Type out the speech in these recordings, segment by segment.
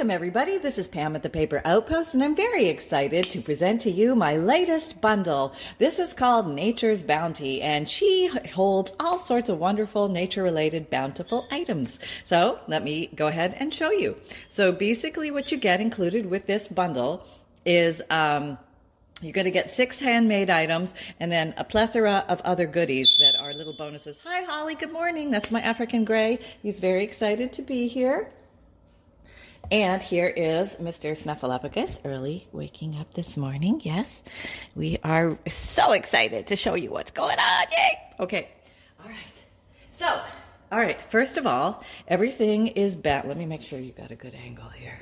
Welcome, everybody. This is Pam at the Paper Outpost, and I'm very excited to present to you my latest bundle. This is called Nature's Bounty, and she holds all sorts of wonderful nature related bountiful items. So let me go ahead and show you. So basically, what you get included with this bundle is um, you're going to get six handmade items and then a plethora of other goodies that are little bonuses. Hi, Holly. Good morning. That's my African gray. He's very excited to be here. And here is Mr. Snuffleupagus early waking up this morning. Yes, we are so excited to show you what's going on. Yay! Okay, all right. So, all right, first of all, everything is bound. Let me make sure you got a good angle here.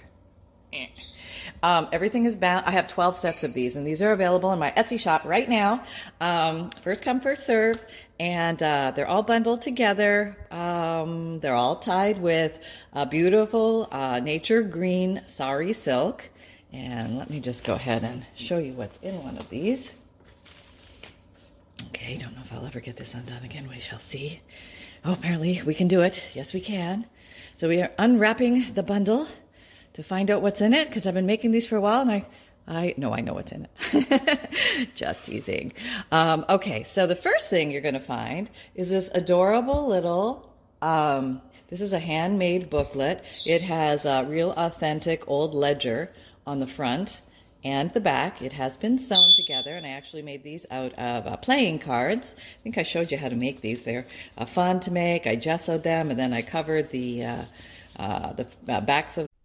Um, everything is bound. I have 12 sets of these, and these are available in my Etsy shop right now. Um, first come, first serve and uh, they're all bundled together. Um, they're all tied with a beautiful uh, nature green sari silk. And let me just go ahead and show you what's in one of these. Okay, don't know if I'll ever get this undone again. We shall see. Oh, apparently we can do it. Yes, we can. So we are unwrapping the bundle to find out what's in it because I've been making these for a while and I I know I know what's in it. Just teasing. Um, okay, so the first thing you're going to find is this adorable little. Um, this is a handmade booklet. It has a real authentic old ledger on the front and the back. It has been sewn together, and I actually made these out of uh, playing cards. I think I showed you how to make these. They're uh, fun to make. I gessoed them, and then I covered the uh, uh the uh, backs of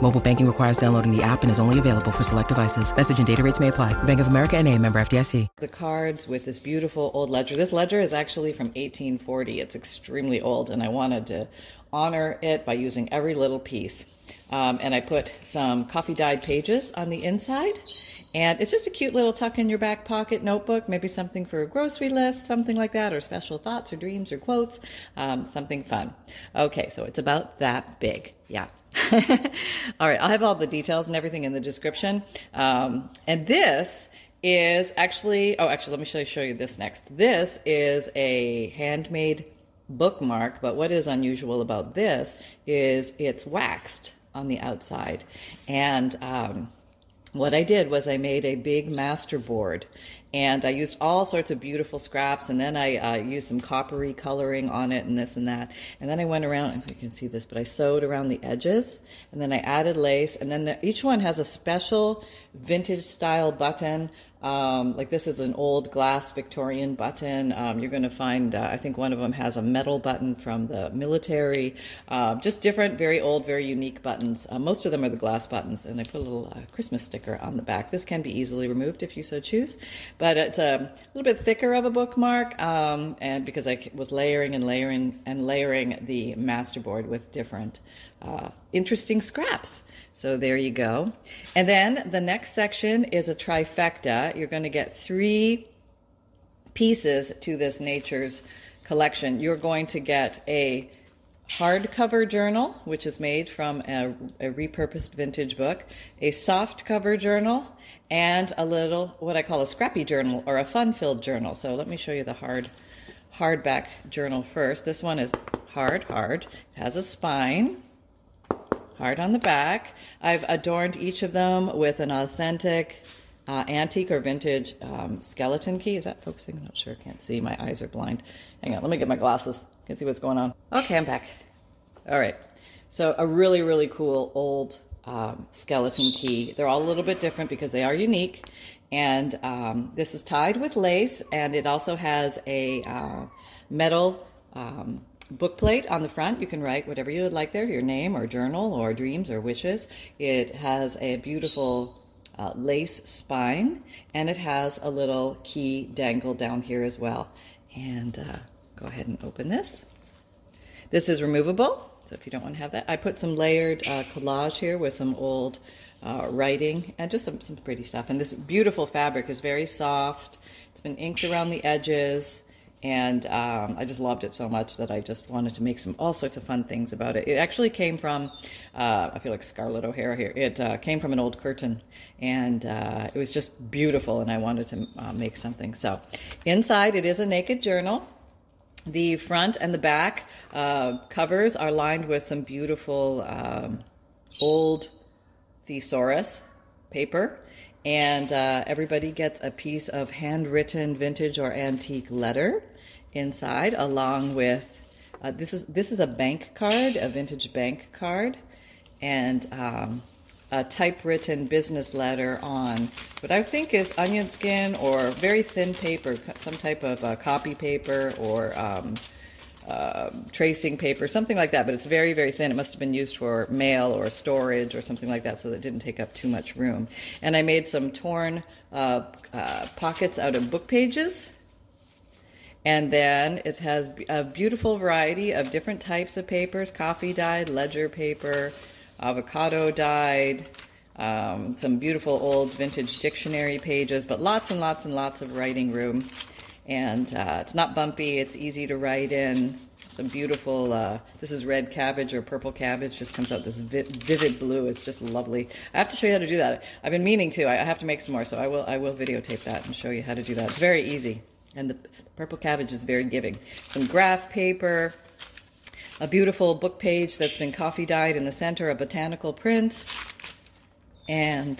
Mobile banking requires downloading the app and is only available for select devices. Message and data rates may apply. Bank of America and a member FDIC. The cards with this beautiful old ledger. This ledger is actually from 1840. It's extremely old, and I wanted to honor it by using every little piece. Um, and I put some coffee dyed pages on the inside. And it's just a cute little tuck in your back pocket notebook, maybe something for a grocery list, something like that, or special thoughts or dreams or quotes, um, something fun. Okay, so it's about that big. Yeah. all right, I'll have all the details and everything in the description. Um, and this is actually, oh, actually, let me show you, show you this next. This is a handmade bookmark, but what is unusual about this is it's waxed on the outside. And um, what I did was I made a big master board and I used all sorts of beautiful scraps and then I uh, used some coppery coloring on it and this and that. And then I went around, you can see this, but I sewed around the edges and then I added lace and then the, each one has a special vintage style button um, like this is an old glass Victorian button. Um, you're going to find, uh, I think one of them has a metal button from the military. Uh, just different, very old, very unique buttons. Uh, most of them are the glass buttons, and I put a little uh, Christmas sticker on the back. This can be easily removed if you so choose, but it's a little bit thicker of a bookmark, um, and because I was layering and layering and layering the masterboard with different uh, interesting scraps. So there you go. And then the next section is a trifecta. You're going to get three pieces to this Nature's collection. You're going to get a hardcover journal, which is made from a, a, repurposed vintage book, a soft cover journal, and a little what I call a scrappy journal or a fun-filled journal. So let me show you the hard hardback journal first. This one is hard, hard. It has a spine hard on the back. I've adorned each of them with an authentic uh, antique or vintage um, skeleton key. Is that focusing? I'm not sure. I can't see. My eyes are blind. Hang on. Let me get my glasses. Can see what's going on. Okay, I'm back. All right. So a really, really cool old um, skeleton key. They're all a little bit different because they are unique. And um, this is tied with lace, and it also has a uh, metal um, book plate on the front. You can write whatever you would like there, your name or journal or dreams or wishes. It has a beautiful uh, lace spine and it has a little key dangle down here as well. And uh, go ahead and open this. This is removable, so if you don't want to have that, I put some layered uh, collage here with some old uh, writing and just some, some pretty stuff. And this beautiful fabric is very soft It's been inked around the edges, and um, I just loved it so much that I just wanted to make some all sorts of fun things about it. It actually came from, uh, I feel like Scarlett O'Hara here. It uh, came from an old curtain, and uh, it was just beautiful, and I wanted to uh, make something. So, inside it is a naked journal. The front and the back uh, covers are lined with some beautiful um, old thesaurus paper and uh, everybody gets a piece of handwritten vintage or antique letter inside along with uh, this is this is a bank card a vintage bank card and um, a typewritten business letter on what I think is onion skin or very thin paper some type of uh, copy paper or um, uh, tracing paper, something like that, but it's very, very thin. It must have been used for mail or storage or something like that, so that it didn't take up too much room. And I made some torn uh, uh, pockets out of book pages. And then it has a beautiful variety of different types of papers coffee dyed, ledger paper, avocado dyed, um, some beautiful old vintage dictionary pages, but lots and lots and lots of writing room and uh, it's not bumpy. It's easy to write in. Some beautiful. Uh, this is red cabbage or purple cabbage. Just comes out this vi- vivid blue. It's just lovely. I have to show you how to do that. I've been meaning to. I have to make some more, so I will. I will videotape that and show you how to do that. It's very easy, and the purple cabbage is very giving. Some graph paper. A beautiful book page that's been coffee dyed in the center, a botanical print, and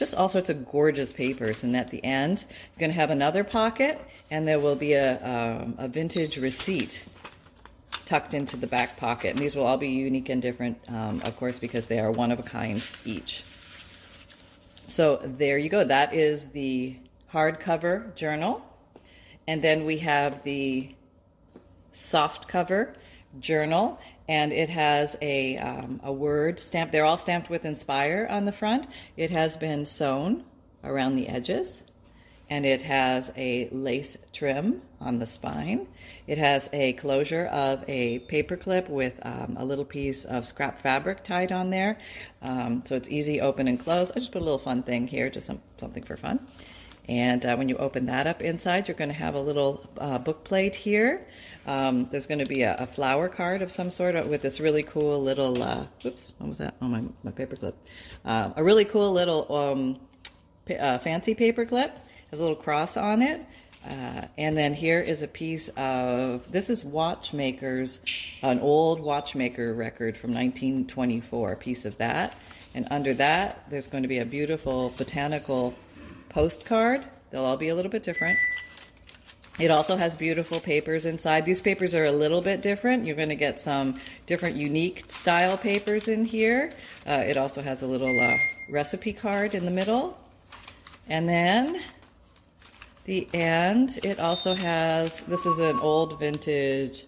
just all sorts of gorgeous papers. And at the end, you're going to have another pocket, and there will be a, um, a vintage receipt tucked into the back pocket. And these will all be unique and different, um, of course, because they are one of a kind each. So there you go. That is the hardcover journal. And then we have the soft cover journal and it has a, um, a word stamp. They're all stamped with Inspire on the front. It has been sewn around the edges, and it has a lace trim on the spine. It has a closure of a paper clip with um, a little piece of scrap fabric tied on there, um, so it's easy open and close. I just put a little fun thing here, just some, something for fun. And uh, when you open that up inside, you're going to have a little uh, book plate here. Um, there's going to be a, a, flower card of some sort with this really cool little, uh, oops, what was that? Oh, my, my paper clip. Uh, a really cool little um, uh, fancy paper clip. Has a little cross on it. Uh, and then here is a piece of, this is Watchmakers, an old watchmaker record from 1924, a piece of that. And under that, there's going to be a beautiful botanical postcard. They'll all be a little bit different. It also has beautiful papers inside. These papers are a little bit different. You're going to get some different unique style papers in here. Uh, it also has a little uh, recipe card in the middle. And then the end, it also has, this is an old vintage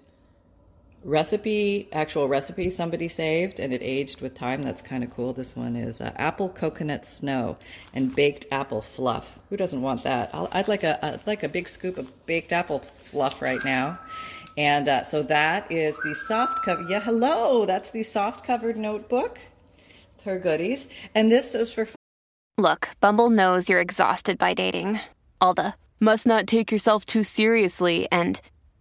recipe, actual recipe somebody saved and it aged with time. That's kind of cool. This one is uh, apple coconut snow and baked apple fluff. Who doesn't want that? i would like a I'd like a big scoop of baked apple fluff right now. And uh, so that is the soft cover. Yeah, hello. That's the soft covered notebook. Her goodies. And this is for. Look, Bumble knows you're exhausted by dating. All the must not take yourself too seriously and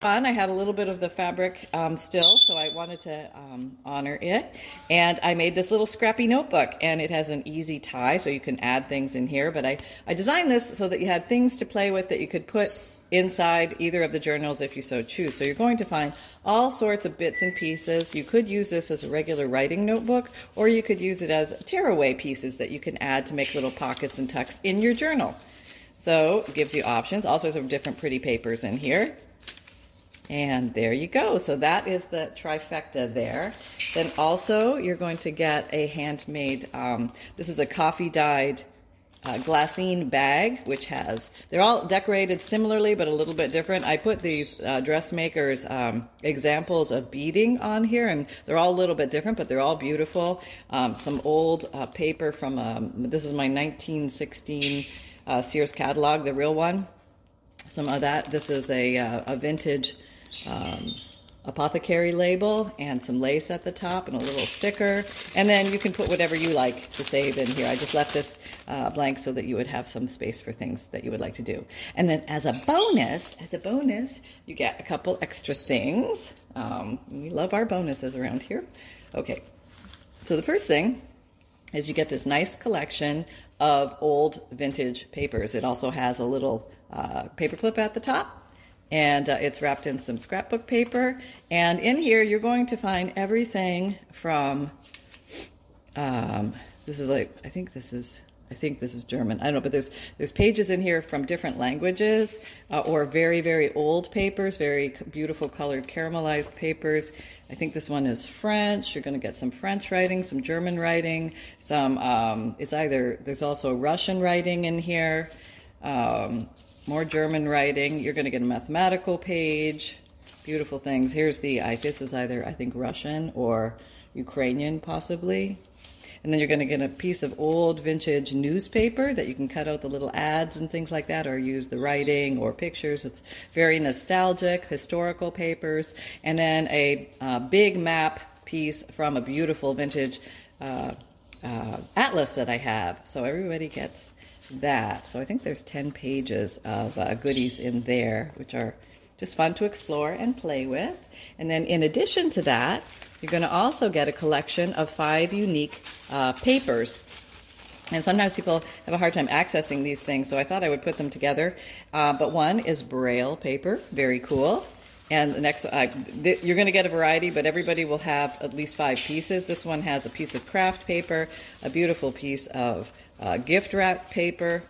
fun. I had a little bit of the fabric um, still, so I wanted to um, honor it. And I made this little scrappy notebook, and it has an easy tie, so you can add things in here. But I, I designed this so that you had things to play with that you could put inside either of the journals if you so choose. So you're going to find all sorts of bits and pieces. You could use this as a regular writing notebook, or you could use it as tearaway pieces that you can add to make little pockets and tucks in your journal. So it gives you options, all sorts of different pretty papers in here. And there you go. So that is the trifecta there. Then also you're going to get a handmade, um, this is a coffee dyed uh, glassine bag, which has, they're all decorated similarly, but a little bit different. I put these uh, dressmakers um, examples of beading on here, and they're all a little bit different, but they're all beautiful. Um, some old uh, paper from, um, this is my 1916 uh, Sears catalog, the real one. Some of that. This is a, uh, a vintage um, apothecary label and some lace at the top and a little sticker. And then you can put whatever you like to save in here. I just left this uh, blank so that you would have some space for things that you would like to do. And then as a bonus, as a bonus, you get a couple extra things. Um, we love our bonuses around here. Okay, so the first thing is you get this nice collection of old vintage papers. It also has a little uh, paper clip at the top and uh, it's wrapped in some scrapbook paper. And in here, you're going to find everything from, um, this is like, I think this is, I think this is German. I don't know, but there's there's pages in here from different languages uh, or very very old papers, very beautiful colored caramelized papers. I think this one is French. You're going to get some French writing, some German writing, some. Um, it's either there's also Russian writing in here. Um, more German writing. You're going to get a mathematical page. Beautiful things. Here's the, I, this is either, I think, Russian or Ukrainian, possibly. And then you're going to get a piece of old vintage newspaper that you can cut out the little ads and things like that, or use the writing or pictures. It's very nostalgic, historical papers. And then a uh, big map piece from a beautiful vintage uh, uh, atlas that I have. So everybody gets that. So I think there's 10 pages of uh, goodies in there, which are just fun to explore and play with. And then in addition to that, you're going to also get a collection of five unique uh, papers. And sometimes people have a hard time accessing these things, so I thought I would put them together. Uh, but one is Braille paper, very cool. And the next, uh, th- you're going to get a variety, but everybody will have at least five pieces. This one has a piece of craft paper, a beautiful piece of uh, gift wrap paper,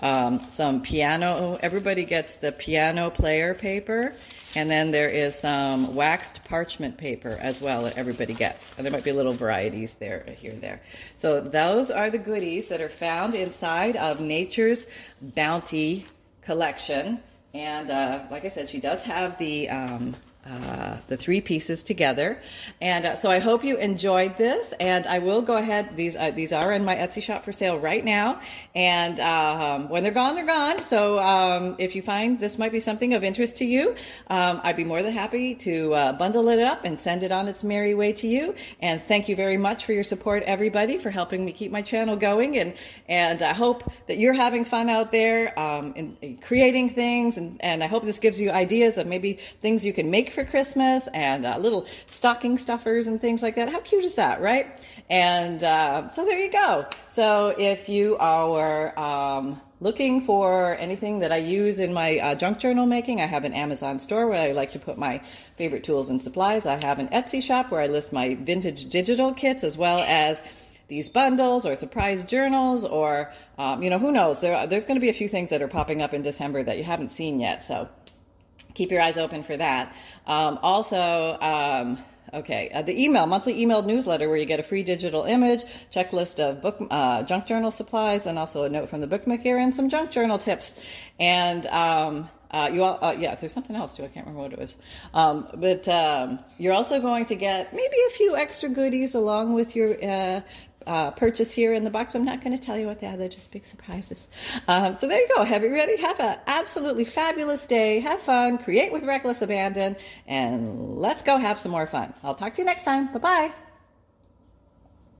um, some piano. Everybody gets the piano player paper, and then there is some waxed parchment paper as well that everybody gets. And there might be little varieties there, here and there. So those are the goodies that are found inside of Nature's Bounty collection. And uh, like I said, she does have the um, uh, the three pieces together. And uh, so I hope you enjoyed this. And I will go ahead. These uh, these are in my Etsy shop for sale right now. And um, when they're gone, they're gone. So um, if you find this might be something of interest to you, um, I'd be more than happy to uh, bundle it up and send it on its merry way to you. And thank you very much for your support, everybody, for helping me keep my channel going. And and I hope that you're having fun out there um, in, in creating things. And, and I hope this gives you ideas of maybe things you can make for Christmas and uh, little stocking stuffers and things like that. How cute is that, right? And uh, so there you go. So if you are um, looking for anything that I use in my uh, junk journal making, I have an Amazon store where I like to put my favorite tools and supplies. I have an Etsy shop where I list my vintage digital kits as well as these bundles or surprise journals or um, you know who knows there, there's going to be a few things that are popping up in december that you haven't seen yet so keep your eyes open for that. Um, also, um, okay, uh, the email, monthly emailed newsletter where you get a free digital image, checklist of book, uh, junk journal supplies, and also a note from the bookmaker and some junk journal tips. And, um, uh, you all, uh, yeah, there's something else too. I can't remember what it was. Um, but um, you're also going to get maybe a few extra goodies along with your uh, purchase here in the box, but I'm not going to tell you what they are. They're just big surprises. Um, so there you go. Have ready? Have an absolutely fabulous day. Have fun. Create with reckless abandon. And let's go have some more fun. I'll talk to you next time. Bye bye.